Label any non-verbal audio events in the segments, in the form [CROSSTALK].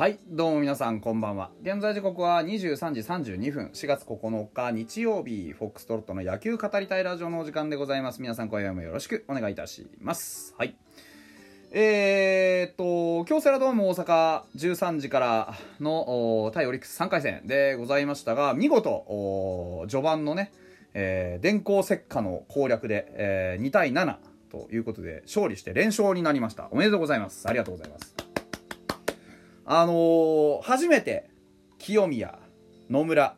はいどうも皆さんこんばんは。現在時刻は23時32分。4月9日日曜日フォックストロットの野球語りたいラジオのお時間でございます。皆さん今夜もよろしくお願いいたします。はい。えー、っと京セラドーム大阪13時からの対オリックス3回戦でございましたが見事序盤のね、えー、電光石火の攻略で、えー、2対7ということで勝利して連勝になりました。おめでとうございます。ありがとうございます。あのー、初めて清宮野村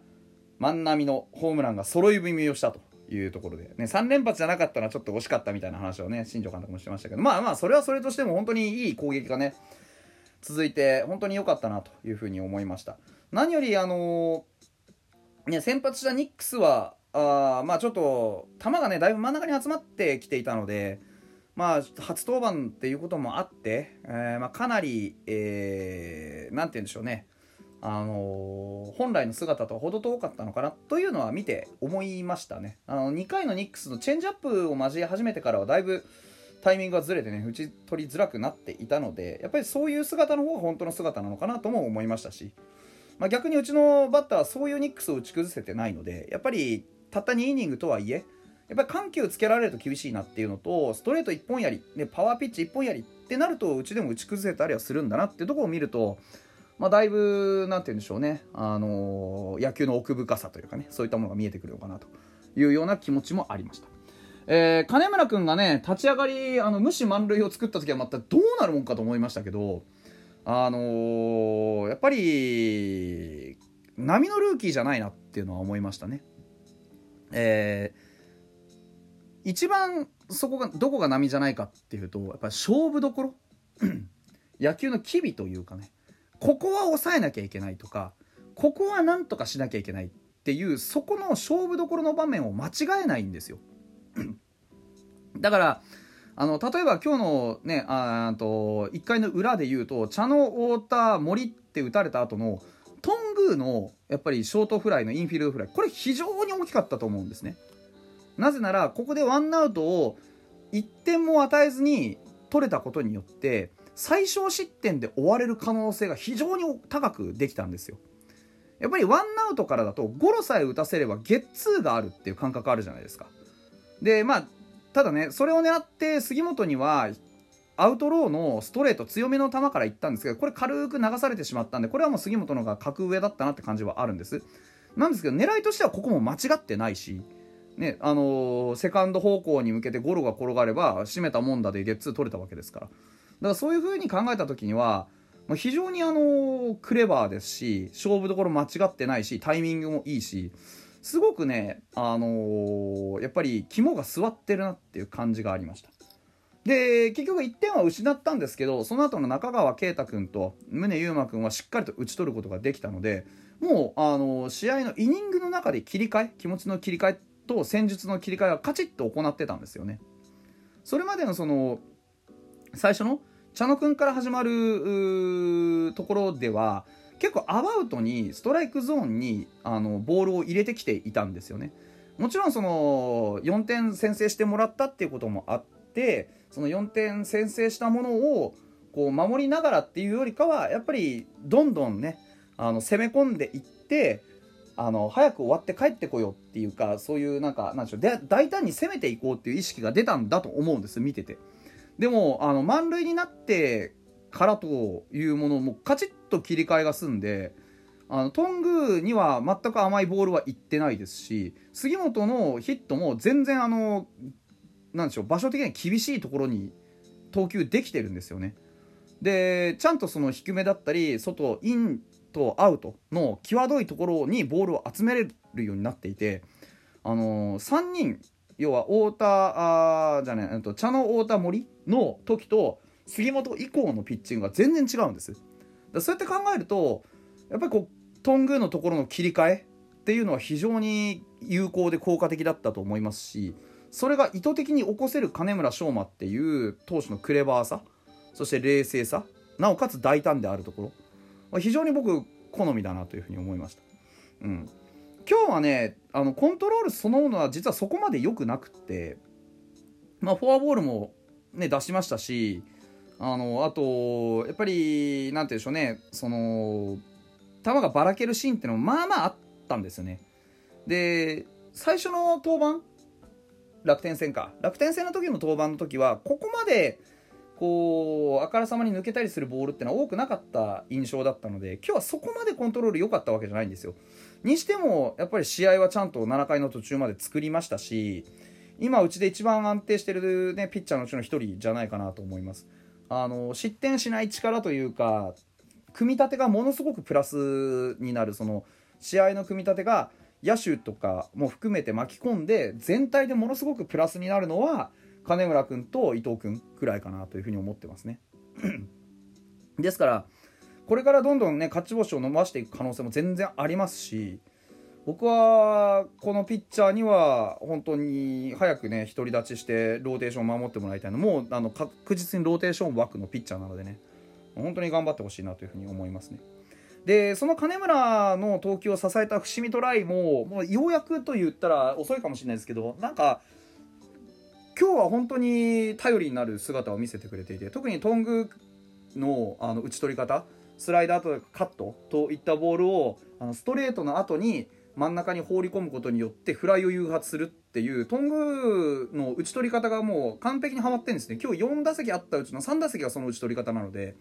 万波のホームランが揃い踏みをしたというところで、ね、3連発じゃなかったのはちょっと惜しかったみたいな話をね新庄監督もしてましたけどまあまあそれはそれとしても本当にいい攻撃がね続いて本当に良かったなというふうに思いました。何よりあのー、ね先発したニックスはあまあちょっと球がねだいぶ真ん中に集まってきていたのでまあ、初登板っていうこともあって、えーまあ、かなり、えー、なんて言うんでしょうね、あのー、本来の姿とは程遠かったのかなというのは見て思いましたね。あの2回のニックスのチェンジアップを交え始めてからはだいぶタイミングがずれてね、打ち取りづらくなっていたので、やっぱりそういう姿の方が本当の姿なのかなとも思いましたし、まあ、逆にうちのバッターはそういうニックスを打ち崩せてないので、やっぱりたった2イニングとはいえ、やっぱり緩急つけられると厳しいなっていうのとストレート1本やり、ね、パワーピッチ1本やりってなるとうちでも打ち崩せたりはするんだなっていうところを見ると、まあ、だいぶ何て言うんでしょうね、あのー、野球の奥深さというかねそういったものが見えてくるのかなというような気持ちもありました。えー、金村君がね立ち上がりあの無視満塁を作った時はまたどうなるもんかと思いましたけどあのー、やっぱり波のルーキーじゃないなっていうのは思いましたね。えー一番そこがどこが波じゃないかっていうとやっぱ勝負どころ？[CLEARS THROAT] 野球の機微というかね。ここは抑えなきゃいけないとかここはなんとかしなきゃいけないっていうそこの勝負どころの場面を間違えないんですよ。[CLEARS THROAT] だからあの例えば今日のねあと1回の裏で言うと茶の太田森って打たれた後のトングーのやっぱりショートフライのインフィールドフライこれ非常に大きかったと思うんですね。なぜならここでワンアウトを1点も与えずに取れたことによって最小失点で終われる可能性が非常に高くできたんですよ。やっぱりワンアウトからだとゴロさえ打たせればゲッツーがあるっていう感覚あるじゃないですか。でまあただねそれを狙って杉本にはアウトローのストレート強めの球からいったんですけどこれ軽く流されてしまったんでこれはもう杉本の方が格上だったなって感じはあるんですなんですけど狙いとしてはここも間違ってないしねあのー、セカンド方向に向けてゴロが転がれば締めたもんだでゲッツー取れたわけですから。だからそういう風に考えた時には、まあ、非常にあのー、クレバーですし勝負どころ間違ってないしタイミングもいいしすごくねあのー、やっぱり肝が据わってるなっていう感じがありました。で結局1点は失ったんですけどその後の中川圭太君と宗佑磨君はしっかりと打ち取ることができたのでもうあの試合のイニングの中で切り替え気持ちの切り替えと戦術の切り替えはカチッと行ってたんですよね。それまでのその最初の茶野くんから始まるところでは結構アバウトにストライクゾーンにあのボールを入れてきていたんですよね。もちろんその4点先制してもらったっていうこともあってその4点先制したものをこう守りながらっていうよりかはやっぱりどんどんねあの攻め込んでいってあの早く終わって帰ってこようっていうかそういうなんかなんでしょうで大胆に攻めていこうっていう意識が出たんだと思うんです見てて。でもあの満塁になってからというものもカチッと切り替えが済んであのトングには全く甘いボールはいってないですし杉本のヒットも全然あのなんでしょう場所的には厳しいところに投球できてるんですよね。でちゃんとその低めだったり外インとアウトの際どいところにボールを集めれるようになっていて、あのー、3人要は太田あじゃねえと茶の太田森の時と杉本以降のピッチングが全然違うんです。だそうやって考えるとやっぱりこうトングのところの切り替えっていうのは非常に有効で効果的だったと思いますしそれが意図的に起こせる金村翔馬っていう投手のクレバーさそして冷静さなおかつ大胆であるところ。非常に僕好みだなというふうに思いました。うん、今日はねあのコントロールそのものは実はそこまで良くなくて、まあ、フォアボールも、ね、出しましたし、あのあとやっぱりなんて言うんでしょうねその球がばらけるシーンっていうのもまあまああったんですよね。で最初の登板楽天戦か。楽天戦の時の登板の時はここまでこうあからさまに抜けたりするボールってのは多くなかった印象だったので今日はそこまでコントロール良かったわけじゃないんですよ。にしてもやっぱり試合はちゃんと7回の途中まで作りましたし今うちで一番安定してる、ね、ピッチャーのうちの1人じゃないかなと思います。あの失点しない力というか組み立てがものすごくプラスになるその試合の組み立てが野手とかも含めて巻き込んで全体でものすごくプラスになるのは金村君と伊藤君くらいかなというふうに思ってますね [CLEARS THROAT] ですからこれからどんどんね勝ち星を伸ばしていく可能性も全然ありますし僕はこのピッチャーには本当に早くね独り立ちしてローテーションを守ってもらいたいのもうあの確実にローテーション枠のピッチャーなのでね本当に頑張ってほしいなというふうに思いますね。でその金村の投球を支えた伏見トライももうようやくと言ったら遅いかもしれないですけどなんか今日は本当に頼りになる姿を見せてくれていて特にトングのあの打ち取り方スライダーとかカットといったボールをあのストレートの後に真ん中に放り込むことによってフライを誘発するっていうトングの打ち取り方がもう完璧にはまってるんですね。今日4打席あったうちの3打席がその打ち取り方なので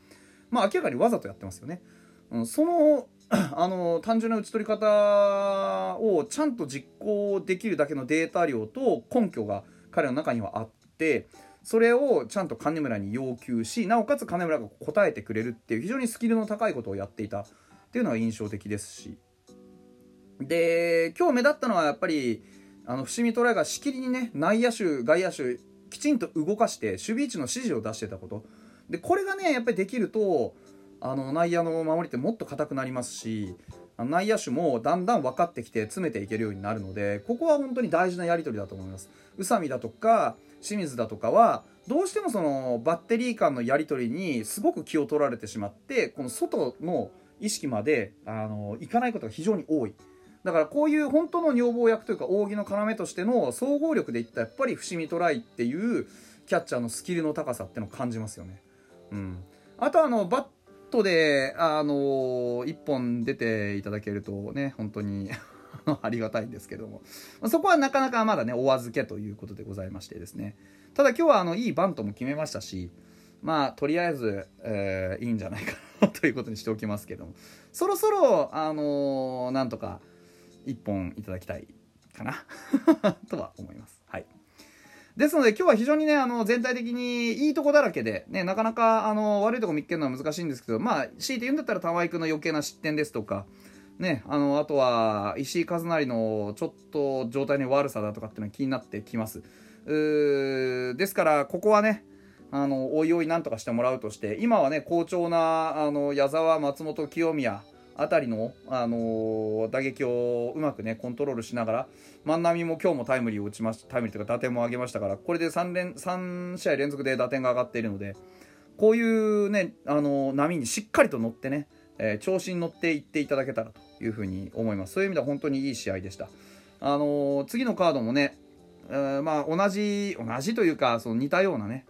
まあ明らかにわざとやってますよね、うん、そのあの単純な打ち取り方をちゃんと実行できるだけのデータ量と根拠が彼の中にはあってそれをちゃんと金村に要求しなおかつ金村が答えてくれるっていう非常にスキルの高いことをやっていたっていうのは印象的ですし。で今日目立ったのはやっぱりあの伏見トライがしきりにね内野手外野手きちんと動かして守備位置の指示を出してたこと。でこれがねやっぱりできるとあの内野の守りってもっと硬くなりますし内野手もだんだん分かってきて詰めていけるようになるのでここは本当に大事なやり取りだと思います。宇佐美だとか清水だとかはどうしてもそのバッテリー間のやり取りにすごく気を取られてしまってこの外の意識まであのいかないことが非常に多い。だからこういう本当の女房役というか扇の要としての総合力でいったやっぱり伏見トライっていうキャッチャーのスキルの高さってのを感じますよね。うん、あとあのバットであの1本出ていただけるとね本当に [LAUGHS] ありがたいんですけどもそこはなかなかまだねお預けということでございましてですねただ今日はあのいいバントも決めましたしまあとりあえず、えー、いいんじゃないかなということにしておきますけどもそろそろあのー、なんとか1本いただきたいかな [LAUGHS] とは思います。はい。ですので今日は非常にね、あの、全体的にいいとこだらけで、ね、なかなか、あの、悪いとこ見つけるのは難しいんですけど、まあ、強いて言うんだったら玉井君の余計な失点ですとか、ね、あの、あとは、石井和成のちょっと状態の悪さだとかっていうのは気になってきます。ですから、ここはね、あの、おいおいなんとかしてもらうとして、今はね、好調な、あの、矢沢、松本、清宮、あたりの、あのー、打撃をうまくねコントロールしながら万波も今日もタイムリーを打ちましたタイムリーというか打点も上げましたからこれで 3, 連3試合連続で打点が上がっているのでこういうね、あのー、波にしっかりと乗ってね、えー、調子に乗っていっていただけたらというふうに思います。そういう意味では本当にいい試合でした、あの次のカードもね、えー、まあ同じ同じというかその似たようなね、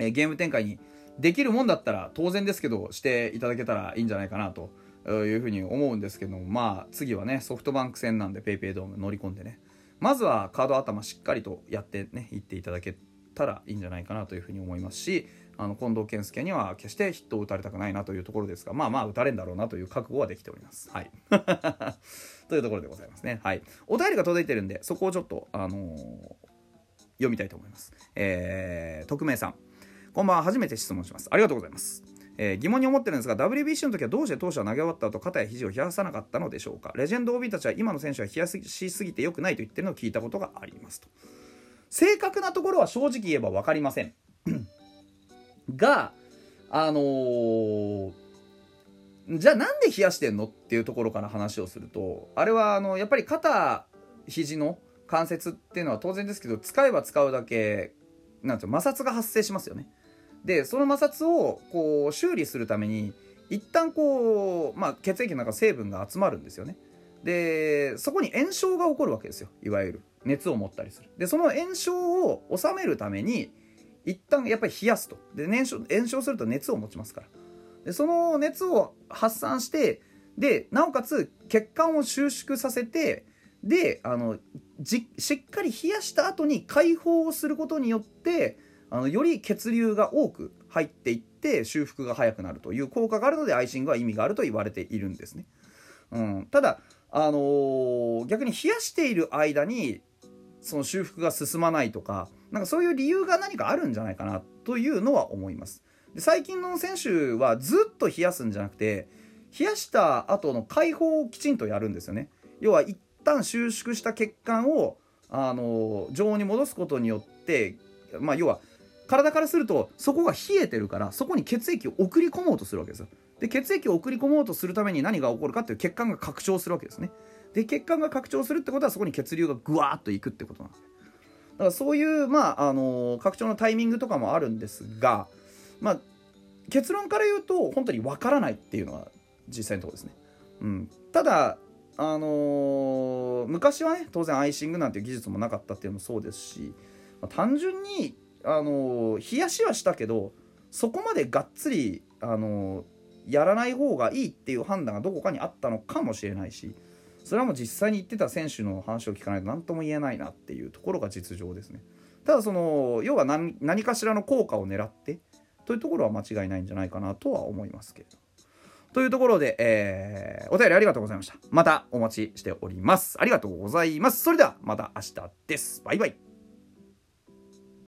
えゲーム展開にできるもんだったら当然ですけどしていただけたらいいんじゃないかなというふうに思うんですけどもまあ次はねソフトバンク戦なんで PayPay ドーム乗り込んでねまずはカード頭しっかりとやってねいっていただけたらいいんじゃないかなというふうに思いますしあの近藤健介には決してヒットを打たれたくないなというところですがまあまあ打たれんだろうなという覚悟はできております。はい [LAUGHS] というところでございますね。はい。お便りが届いてるんでそこをちょっと、あのー、読みたいと思います。えー、匿名さん。こんばんは。初めて質問します。ありがとうございます。えー、疑問に思ってるんですが WBC の時はどうして投手は投げ終わった後肩や肘を冷やさなかったのでしょうか？レジェンド OB たちは今の選手は冷やしすぎて良くないと言ってるのを聞いたことがありますと。正確なところは正直言えば分かりません。[CLEARS THROAT] があのー、じゃあなんで冷やしてんのっていうところから話をするとあれはあのやっぱり肩肘の関節っていうのは当然ですけど使えば使うだけなんてう摩擦が発生しますよね。でその摩擦をこう修理するために一旦こう、まあ、血液の中成分が集まるんですよね。でそこに炎症が起こるわけですよ。いわゆる熱を持ったりする。でその炎症を収めるために一旦やっぱり冷やすと。で燃焼炎症すると熱を持ちますから。でその熱を発散してでなおかつ血管を収縮させてであのしっかり冷やした後に解放をすることによってあのより血流が多く入っていって修復が早くなるという効果があるのでアイシングは意味があると言われているんですね。うん、ただ、あのー、逆に冷やしている間にその修復が進まないとかなんかそういう理由が何かあるんじゃないかなというのは思います。で最近の選手はずっと冷やすんじゃなくて冷やした後の解放をきちんとやるんですよね。要は一旦収縮した血管をあの常温に戻すことによってまあ要は体からするとそこが冷えてるからそこに血液を送り込もうとするわけですよ。で血液を送り込もうとするために何が起こるかっていう血管が拡張するわけですね。で血管が拡張するってことはそこに血流がぐわーっといくってことなんです。だからそういうまああの拡張のタイミングとかもあるんですがまあ結論から言うと本当にわからないっていうのは実際のところですね、うん、ただあのー、昔はね当然アイシングなんていう技術もなかったっていうのもそうですし、まあ、単純にあの冷やしはしたけどそこまでがっつりあのやらない方がいいっていう判断がどこかにあったのかもしれないしそれはもう実際に言ってた選手の話を聞かないと何とも言えないなっていうところが実情ですね。ただその要は何何かしらの効果を狙ってというところは間違いないんじゃないかなとは思いますけれど。というところで、えー、お便りありがとうございました。またお待ちしております。ありがとうございます。それではまた明日です。バイバイ。